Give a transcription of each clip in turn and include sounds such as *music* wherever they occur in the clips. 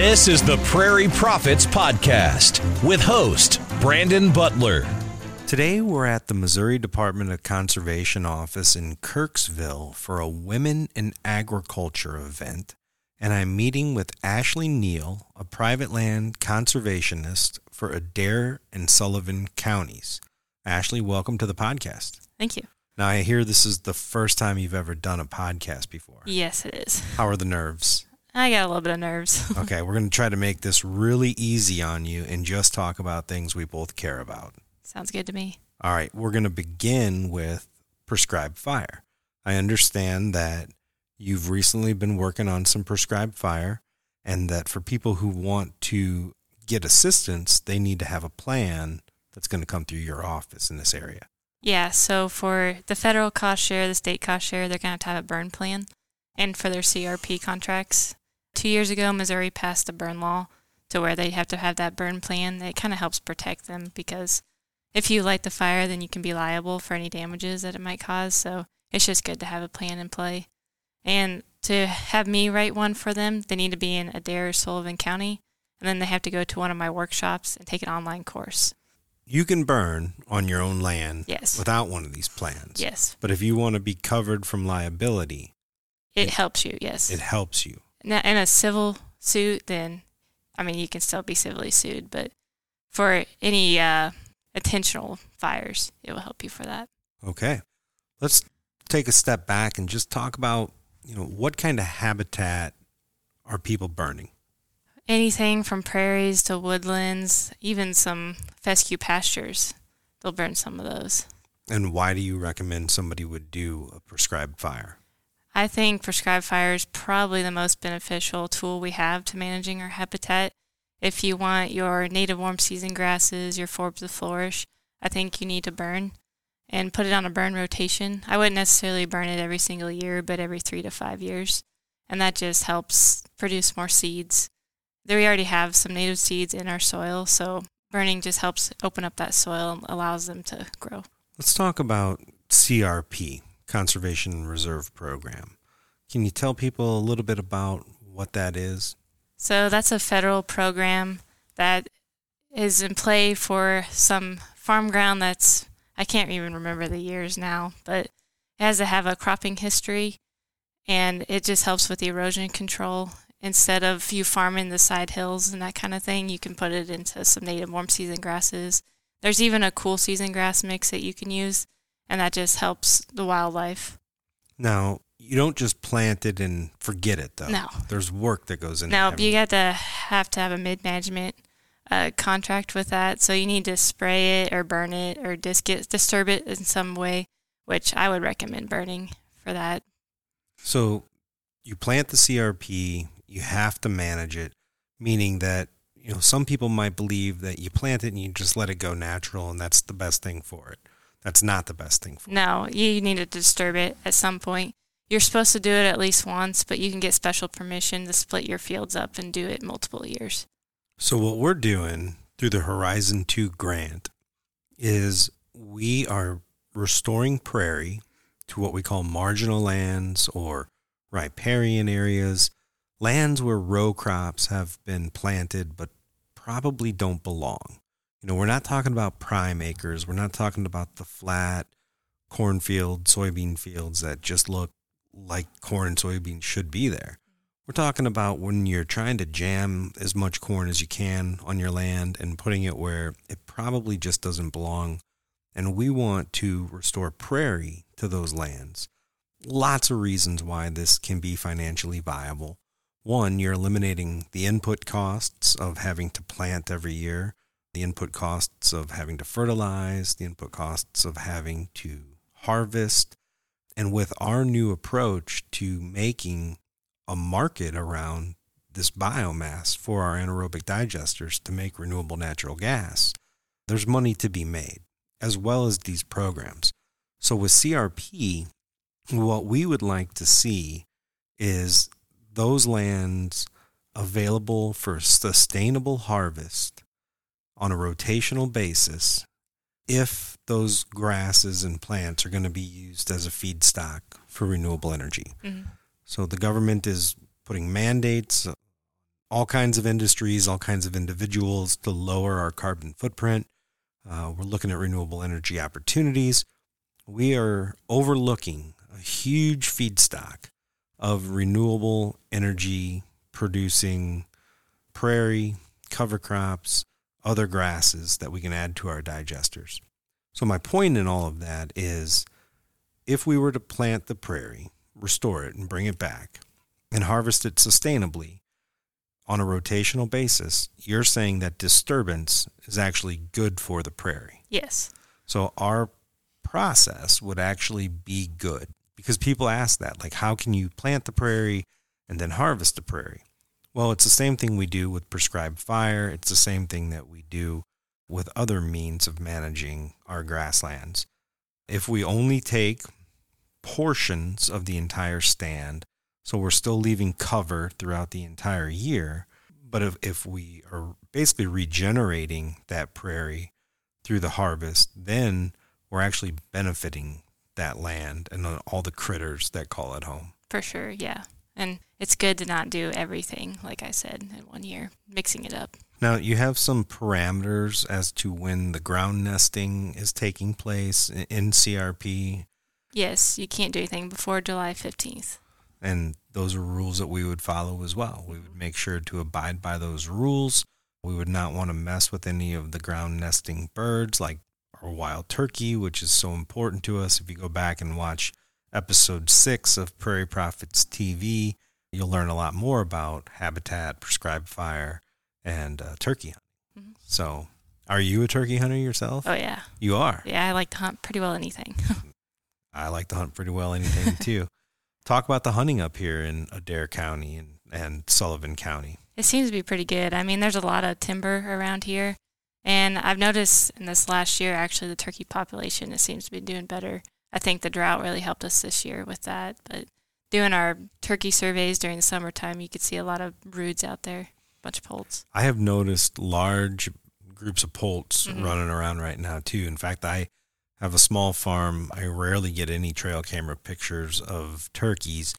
This is the Prairie Prophets Podcast with host Brandon Butler. Today, we're at the Missouri Department of Conservation office in Kirksville for a Women in Agriculture event, and I'm meeting with Ashlea Neill, a private land conservationist for Adair and Sullivan counties. Ashlea, welcome to the podcast. Thank you. Now, I hear this is the first time you've ever done a podcast before. Yes, it is. How are the nerves? I got a little bit of nerves. *laughs* Okay, we're going to try to make this really easy on you and just talk about things we both care about. Sounds good to me. All right, we're going to begin with prescribed fire. I understand that you've recently been working on some prescribed fire, and that for people who want to get assistance, they need to have a plan that's going to come through your office in this area. Yeah, so for the federal cost share, the state cost share, they're going to have to have a burn plan. And for their CRP contracts, two years ago, Missouri passed a burn law to where they have to have that burn plan. It kind of helps protect them because if you light the fire, then you can be liable for any damages that it might cause. So it's just good to have a plan in play. And to have me write one for them, they need to be in Adair, or Sullivan County, and then they have to go to one of my workshops and take an online course. You can burn on your own land Yes. without one of these plans. Yes. But if you want to be covered from liability, It It- helps you, yes. it helps you. In a civil suit, then, I mean, you can still be civilly sued, but for any uh, intentional fires, it will help you for that. Okay. Let's take a step back and just talk about, you know, what kind of habitat are people burning? Anything from prairies to woodlands, even some fescue pastures, they'll burn some of those. And why do you recommend somebody would do a prescribed fire? I think prescribed fire is probably the most beneficial tool we have to managing our habitat. If you want your native warm season grasses, your forbs to flourish, I think you need to burn and put it on a burn rotation. I wouldn't necessarily burn it every single year, but every three to five years. And that just helps produce more seeds. There we already have some native seeds in our soil, so burning just helps open up that soil and allows them to grow. Let's talk about CRP, Conservation Reserve Program. Can you tell people a little bit about what that is? So that's a federal program that is in play for some farm ground that's, I can't even remember the years now, but it has to have a cropping history and it just helps with the erosion control. Instead of you farming the side hills and that kind of thing, you can put it into some native warm season grasses. There's even a cool season grass mix that you can use, and that just helps the wildlife. Now, you don't just plant it and forget it, though. No. There's work that goes into No, having- you got to have to have a mid management uh, contract with that. So you need to spray it or burn it or dis- get, disturb it in some way, which I would recommend burning for that. So you plant the CRP, you have to manage it, meaning that you know some people might believe that you plant it and you just let it go natural and that's the best thing for it. That's not the best thing for. No, you need to disturb it at some point. You're supposed to do it at least once, but you can get special permission to split your fields up and do it multiple years. So what we're doing through the Horizon 2 grant is we are restoring prairie to what we call marginal lands or riparian areas, lands where row crops have been planted but probably don't belong. You know, we're not talking about prime acres. We're not talking about the flat cornfield, soybean fields that just look like corn and soybeans should be there. We're talking about when you're trying to jam as much corn as you can on your land and putting it where it probably just doesn't belong. And we want to restore prairie to those lands. Lots of reasons why this can be financially viable. One, you're eliminating the input costs of having to plant every year, the input costs of having to fertilize, the input costs of having to harvest. And with our new approach to making a market around this biomass for our anaerobic digesters to make renewable natural gas, there's money to be made, as well as these programs. So with CRP, what we would like to see is those lands available for sustainable harvest on a rotational basis if those grasses and plants are going to be used as a feedstock for renewable energy. Mhm. So the government is putting mandates all kinds of industries, all kinds of individuals to lower our carbon footprint. Uh, we're looking at renewable energy opportunities. We are overlooking a huge feedstock of renewable energy producing prairie, cover crops, other grasses that we can add to our digesters. So, my point in all of that is if we were to plant the prairie, restore it, and bring it back, and harvest it sustainably on a rotational basis, you're saying that disturbance is actually good for the prairie. Yes. So, our process would actually be good because people ask that, like, how can you plant the prairie and then harvest the prairie? Well, it's the same thing we do with prescribed fire. It's the same thing that we do with other means of managing our grasslands. If we only take portions of the entire stand, so we're still leaving cover throughout the entire year, but if, if we are basically regenerating that prairie through the harvest, then we're actually benefiting that land and all the critters that call it home. For sure, yeah. And it's good to not do everything, like I said, in one year, mixing it up. Now, you have some parameters as to when the ground nesting is taking place in CRP. Yes, you can't do anything before July 15th. And those are rules that we would follow as well. We would make sure to abide by those rules. We would not want to mess with any of the ground nesting birds like our wild turkey, which is so important to us. If you go back and watch episode six of Prairie Prophets TV, you'll learn a lot more about habitat, prescribed fire, and uh, turkey hunting. Mm-hmm. So, are you a turkey hunter yourself? Oh, yeah. You are? Yeah, I like to hunt pretty well anything. *laughs* I like to hunt pretty well anything *laughs* too. Talk about the hunting up here in Adair County and, and Sullivan County. It seems to be pretty good. I mean, there's a lot of timber around here. And I've noticed in this last year, actually, the turkey population it seems to be doing better. I think the drought really helped us this year with that. But doing our turkey surveys during the summertime, you could see a lot of broods out there, a bunch of poults. I have noticed large groups of poults mm-hmm. running around right now too. In fact, I have a small farm. I rarely get any trail camera pictures of turkeys.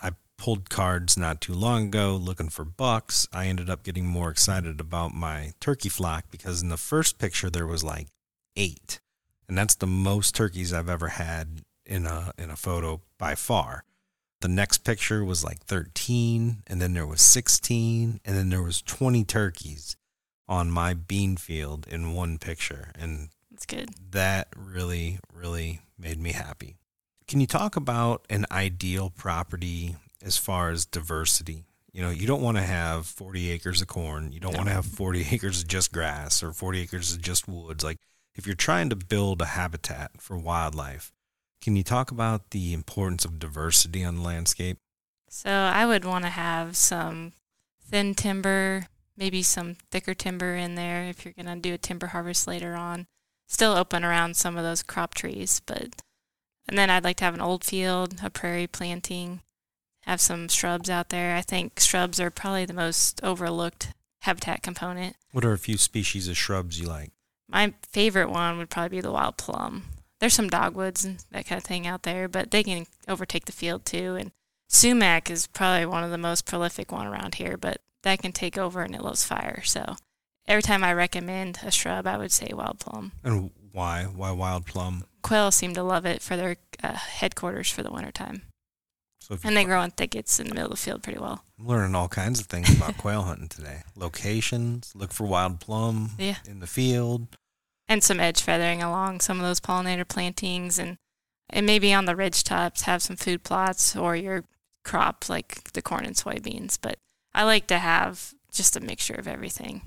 I pulled cards not too long ago looking for bucks. I ended up getting more excited about my turkey flock because in the first picture there was like eight. And that's the most turkeys I've ever had in a in a photo by far. The next picture was like 13, and then there was 16, and then there was 20 turkeys on my bean field in one picture. And that's good. That really, really made me happy. Can you talk about an ideal property as far as diversity? You know, you don't want to have 40 acres of corn. You don't no. want to have 40 *laughs* acres of just grass or 40 acres of just woods. Like, if you're trying to build a habitat for wildlife, can you talk about the importance of diversity on the landscape? So I would want to have some thin timber, maybe some thicker timber in there if you're going to do a timber harvest later on. Still open around some of those crop trees, but and then I'd like to have an old field, a prairie planting, have some shrubs out there. I think shrubs are probably the most overlooked habitat component. What are a few species of shrubs you like? My favorite one would probably be the wild plum there's some dogwoods and that kind of thing out there, but they can overtake the field too. And sumac is probably one of the most prolific one around here, but that can take over and it loves fire. So every time I recommend a shrub, I would say wild plum. And why? Why wild plum? Quail seem to love it for their uh, headquarters for the wintertime. So and they grow in thickets in the middle of the field pretty well. I'm learning all kinds of things about *laughs* quail hunting today. Locations, look for wild plum yeah. in the field and some edge feathering along some of those pollinator plantings and and maybe on the ridge tops have some food plots or your crops like the corn and soybeans. But I like to have just a mixture of everything.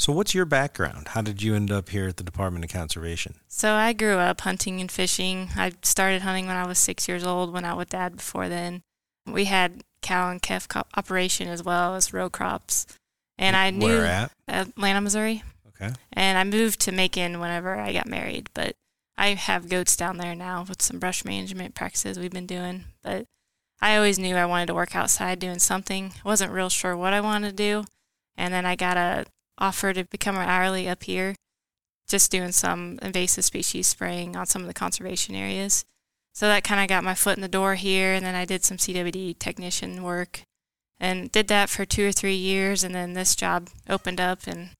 So, what's your background? How did you end up here at the Department of Conservation? So, I grew up hunting and fishing. I started hunting when I was six years old, went out with dad before then. We had cow and calf operation as well as row crops. And I knew Where at? Atlanta, Missouri. Okay. And I moved to Macon whenever I got married, but I have goats down there now with some brush management practices we've been doing. But I always knew I wanted to work outside doing something. I wasn't real sure what I wanted to do. And then I got a offer to become an hourly up here, just doing some invasive species spraying on some of the conservation areas. So that kind of got my foot in the door here. And then I did some CWD technician work. and did that for two or three years. And then this job opened up and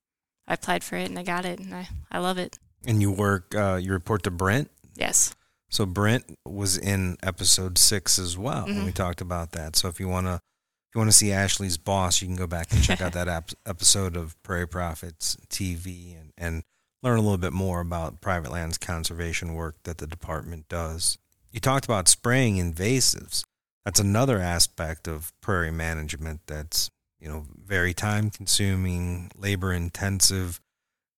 I applied for it and I got it and I, I love it. And you work, uh, you report to Brent. Yes. So Brent was in episode six as well, and we Mhm. talked about that. So if you want to, if you want to see Ashlea's boss, you can go back and check out *laughs* that ap- episode of Prairie Prophets TV and, and learn a little bit more about private lands conservation work that the department does. You talked about spraying invasives. That's another aspect of prairie management that's you know very time consuming, labor intensive.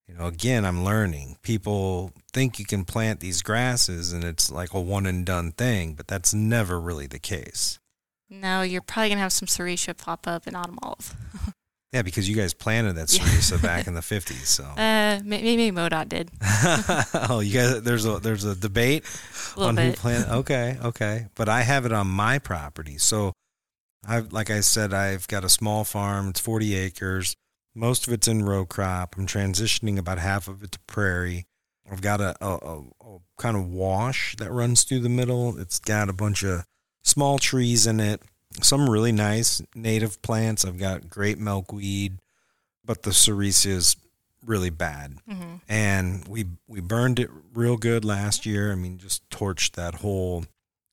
You know, again, I'm learning. People think you can plant these grasses and it's like a one and done thing, but that's never really the case. No, you're probably going to have some Sericea pop up in autumn olive. *laughs* Yeah, because you guys planted that Yeah. Back in the *laughs* 50s. So, Uh, may- maybe MoDOT did *laughs* oh, you guys, there's a there's a debate a on who planted. Okay, okay, but I have it on my property. So, I've like I said, I've got a small farm. It's 40 acres. Most of it's in row crop. I'm transitioning about half of it to prairie. I've got a, a, a, a kind of wash that runs through the middle. It's got a bunch of small trees in it. Some really nice native plants. I've got great milkweed, but the sericea is really bad hmm and we we burned it real good last year. I mean, just torched that whole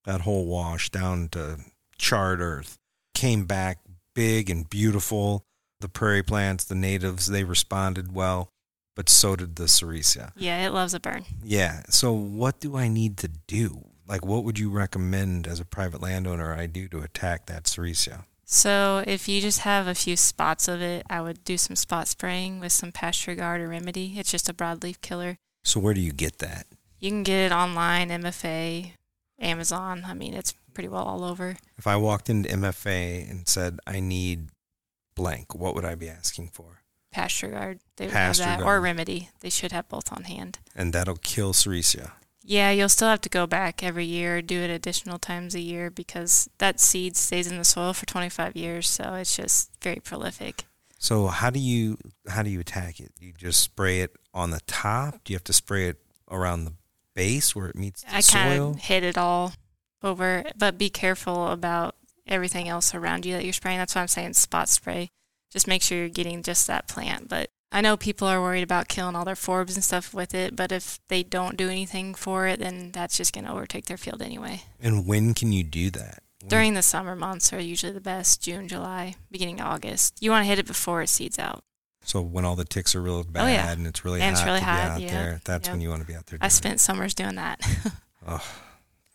that whole wash down to charred earth. Came back big and beautiful. The prairie plants, the natives, they responded well, but so did the sericea. Yeah, it loves a burn. Yeah. So what do I need to do? Like, what would you recommend as a private landowner I do to attack that sericea? So if you just have a few spots of it, I would do some spot spraying with some PastureGard or remedy. It's just a broadleaf killer. So where do you get that? You can get it online, MFA, Amazon. I mean, it's pretty well all over. If I walked into MFA and said I need blank, what would I be asking for? PastureGard, they would Pasture have that, guard. or remedy. They should have both on hand. And that'll kill sericea. Yeah, you'll still have to go back every year, do it additional times a year because that seed stays in the soil for 25 years, so it's just very prolific. So how do you how do you attack it? You just spray it on the top? Do you have to spray it around the base where it meets the I soil? of hit it all over, but be careful about everything else around you that you're spraying. That's why I'm saying spot spray. Just make sure you're getting just that plant. But I know people are worried about killing all their forbs and stuff with it, but if they don't do anything for it, then that's just going to overtake their field anyway. And when can you do that? When- During the summer months are usually the best June, July, beginning of August. You want to hit it before it seeds out. so when all the ticks are real oh, bad Oh, yeah. and it's really And hot it's really hot, out yeah, there, that's yep. when you want to be out there. I doing it. spent summers doing that. *laughs* Ugh.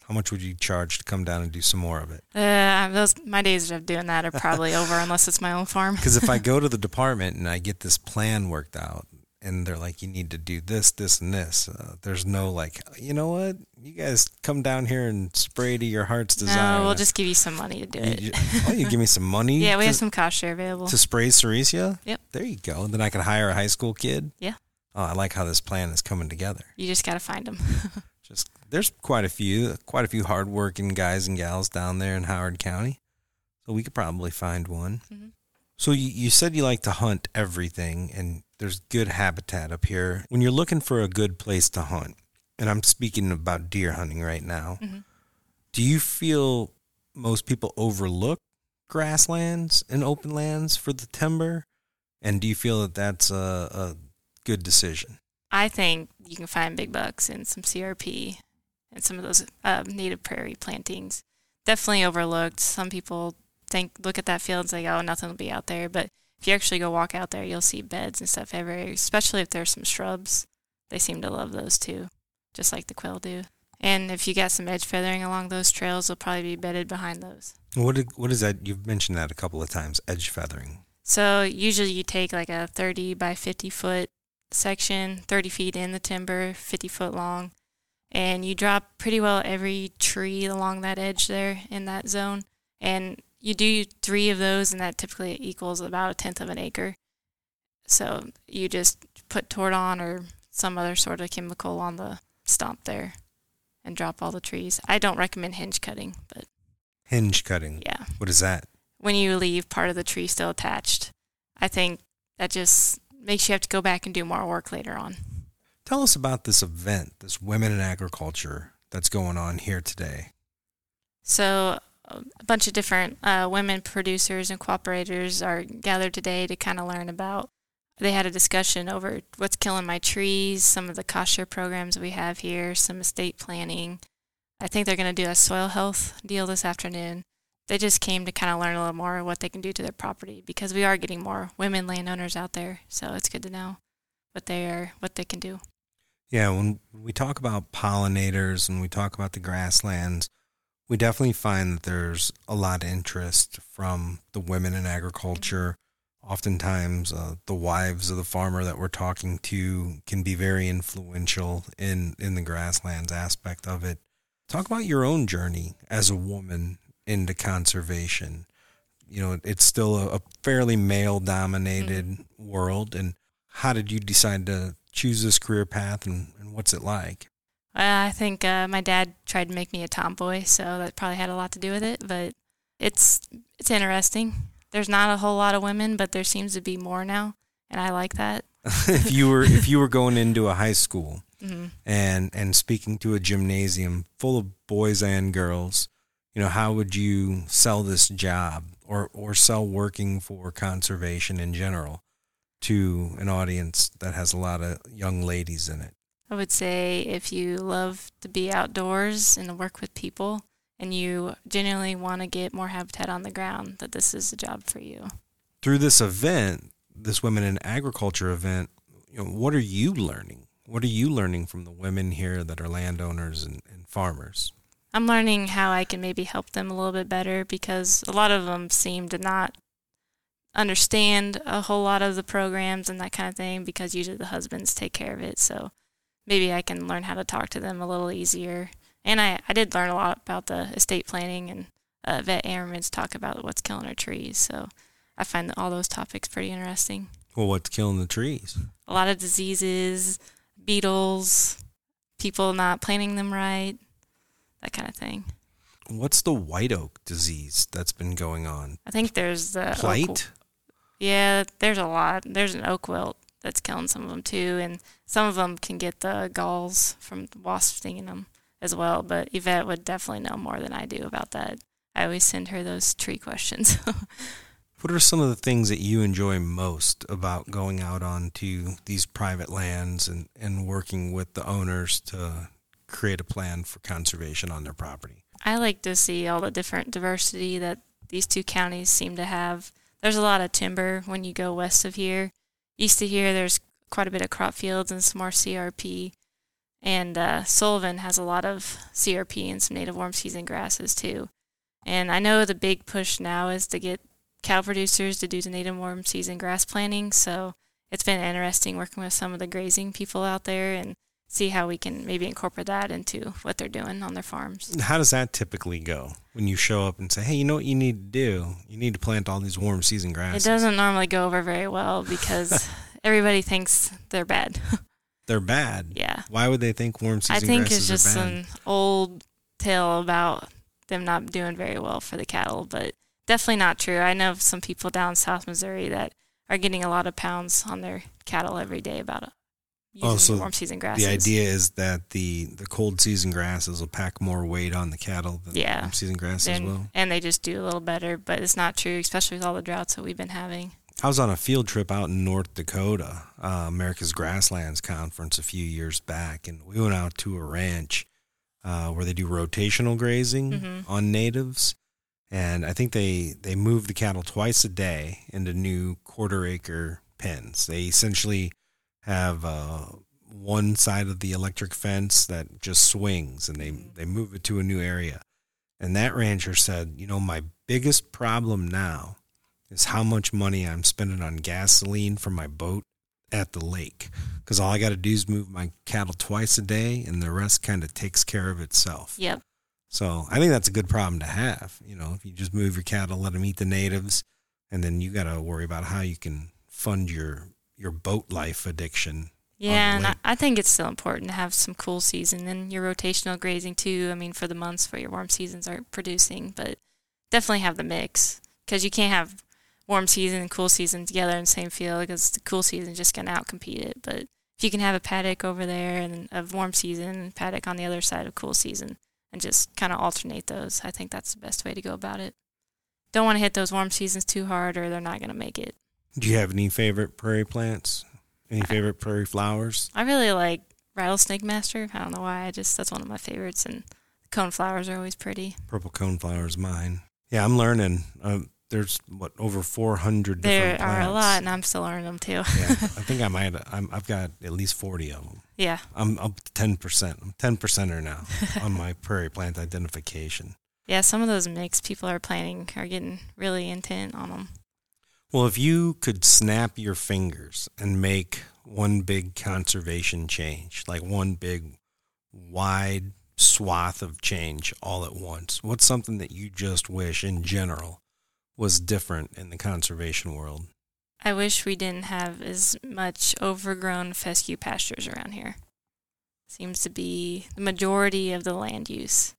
How much would you charge to come down and do some more of it? uh, those my days of doing that are probably *laughs* over unless it's my own farm. Because if I go to the *laughs* department and I get this plan worked out, and they're like, you need to do this, this, and this, uh, there's no like, you know what? You guys come down here and spray to your heart's desire. No, we'll just give you some money to do You, it. you- oh, you give me some *laughs* money? yeah, we to, have some cost share available. to spray sericea. Yep. There you go. Then I can hire a high school kid. Yeah. Oh, I like how this plan is coming together. You just got to find them. Just there's quite a few, quite a few hardworking guys and gals down there in Howard County, so we could probably find one. Mm-hmm. So you, you said you like to hunt everything, and there's good habitat up here. When you're looking for a good place to hunt, and I'm speaking about deer hunting right now, Mhm. do you feel most people overlook grasslands and open lands for the timber? And do you feel that that's a, a good decision? I think you can find big bucks in some CRP and some of those uh, native prairie plantings. Definitely overlooked. Some people think look at that field and say, "Oh, nothing will be out there." But if you actually go walk out there, you'll see beds and stuff everywhere. Especially if there's some shrubs, they seem to love those too, just like the quail do. And if you got some edge feathering along those trails, they'll probably be bedded behind those. What did- what is that? You've mentioned that a couple of times. Edge feathering. So usually you take like a 30 by 50 foot section, 30 feet in the timber, 50 foot long, and you drop pretty well every tree along that edge there in that zone. And you do three of those, and that typically equals about a tenth of an acre. So you just put Tordon or some other sort of chemical on the stump there and drop all the trees. I don't recommend hinge cutting, but Hinge cutting. yeah What is that? when you leave part of the tree still attached. I think that just makes you have to go back and do more work later on. Tell us about this event, this Women in Agriculture that's going on here today. So a bunch of different uh, women producers and cooperators are gathered today to kind of learn about. They had a discussion over what's killing my trees, some of the cost share programs we have here, some estate planning. I think they're going to do a soil health deal this afternoon. They just came to kind of learn a little more what they can do to their property because we are getting more women landowners out there. So it's good to know what they are, what they can do. Yeah, when we talk about pollinators and we talk about the grasslands, we definitely find that there's a lot of interest from the women in agriculture. Oftentimes, uh, the wives of the farmer that we're talking to can be very influential in, in the grasslands aspect of it. Talk about your own journey as a woman into conservation. You know, it's still a, a fairly male dominated mm-hmm. world. And how did you decide to choose this career path and, and what's it like? I think uh, my dad tried to make me a tomboy, so that probably had a lot to do with it. But it's it's interesting. There's not a whole lot of women, but there seems to be more now, and I like that. *laughs* if you were if you were going into a high school *laughs* mm-hmm. and and speaking to a gymnasium full of boys and girls, you know, how would you sell this job or or sell working for conservation in general to an audience that has a lot of young ladies in it? I would say if you love to be outdoors and to work with people and you genuinely want to get more habitat on the ground, that this is a job for you. Through this event, this Women in Agriculture event, you know, what are you learning? What are you learning from the women here that are landowners and, and farmers? I'm learning how I can maybe help them a little bit better because a lot of them seem to not understand a whole lot of the programs and that kind of thing because usually the husbands take care of it. So maybe I can learn how to talk to them a little easier. And I, I did learn a lot about the estate planning and uh, Yvette Ammerman's talk about what's killing our trees. So I find all those topics pretty interesting. Well, what's killing the trees? A lot of diseases, beetles, people not planting them right, that kind of thing. What's the white oak disease that's been going on? I think there's the blight. Yeah, there's a lot. There's an oak wilt that's killing some of them too, and some of them can get the galls from wasps stinging them as well. But Yvette would definitely know more than I do about that. I always send her those tree questions. *laughs* what are some of the things that you enjoy most about going out onto these private lands and, and working with the owners to create a plan for conservation on their property? I like to see all the different diversity that these two counties seem to have. There's a lot of timber when you go west of here east of here, there's quite a bit of crop fields and some more CRP. And uh, Sullivan has a lot of CRP and some native warm season grasses too. And I know the big push now is to get cow producers to do the native warm season grass planting. So it's been interesting working with some of the grazing people out there and see how we can maybe incorporate that into what they're doing on their farms. How does that typically go when you show up and say, "Hey, you know what you need to do? You need to plant all these warm season grasses." It doesn't normally go over very well because *laughs* everybody thinks they're bad. *laughs* they're bad. Yeah. Why would they think warm season I think it's just an old tale about them not doing very well for the cattle, but definitely not true. I know some people down South Missouri that are getting a lot of pounds on their cattle every day about it oh, so warm season grasses. The idea is that the, the cold season grasses will pack more weight on the cattle than yeah. warm season grasses and, will. And they just do a little better, but it's not true, especially with all the droughts that we've been having. I was on a field trip out in North Dakota, uh, America's Grasslands Conference, a few years back, and we went out to a ranch uh, where they do rotational grazing mm-hmm. on natives. And I think they, they move the cattle twice a day into new quarter acre pens. They essentially have uh, one side of the electric fence that just swings and they, they move it to a new area. And that rancher said, you know, my biggest problem now is how much money I'm spending on gasoline for my boat at the lake. Because all I got to do is move my cattle twice a day and the rest kind of takes care of itself. Yep. So I think that's a good problem to have. You know, if you just move your cattle, let them eat the natives, and then you got to worry about how you can fund your your boat life addiction. Yeah, and I, I think it's still important to have some cool season and your rotational grazing too. I mean, for the months where your warm seasons aren't producing, but definitely have the mix because you can't have warm season and cool season together in the same field because the cool season is just going to outcompete it. But if you can have a paddock over there and a warm season paddock on the other side of cool season, and just kind of alternate those. I think that's the best way to go about it. Don't want to hit those warm seasons too hard or they're not going to make it. Do you have any favorite prairie plants? Any favorite prairie flowers? I really like rattlesnake master. I don't know why. I just that's one of my favorites, and cone flowers are always pretty. Purple cone flowers, mine. Yeah, I'm learning. Um, there's what over 400 There different are a lot, and I'm still learning them too. yeah, I *laughs* think I might. I'm, I've got at least 40 of them. yeah. I'm up to 10 percent. I'm 10 percenter now *laughs* on my prairie plant identification. Yeah, some of those mix people are planting are getting really intent on them. Well, if you could snap your fingers and make one big conservation change, like one big wide swath of change all at once, what's something that you just wish in general was different in the conservation world? I wish we didn't have as much overgrown fescue pastures around here. Seems to be the majority of the land use.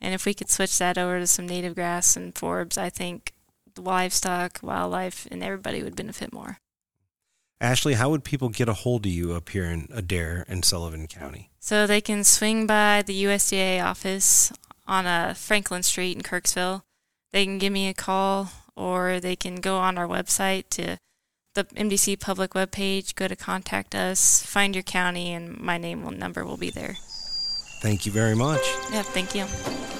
And if we could switch that over to some native grass and forbs, I think livestock, wildlife, and everybody would benefit more. Ashlea, how would people get a hold of you up here in Adair and Sullivan County? So they can swing by the USDA office on uh, Franklin Street in Kirksville. They can give me a call or they can go on our website to the MDC public webpage, go to contact us, find your county, and my name and number will be there. Thank you very much. Yeah, thank you.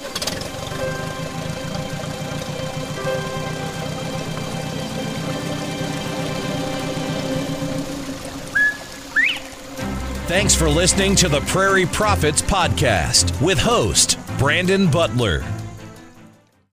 Thanks for listening to the Prairie Prophets Podcast with host Brandon Butler.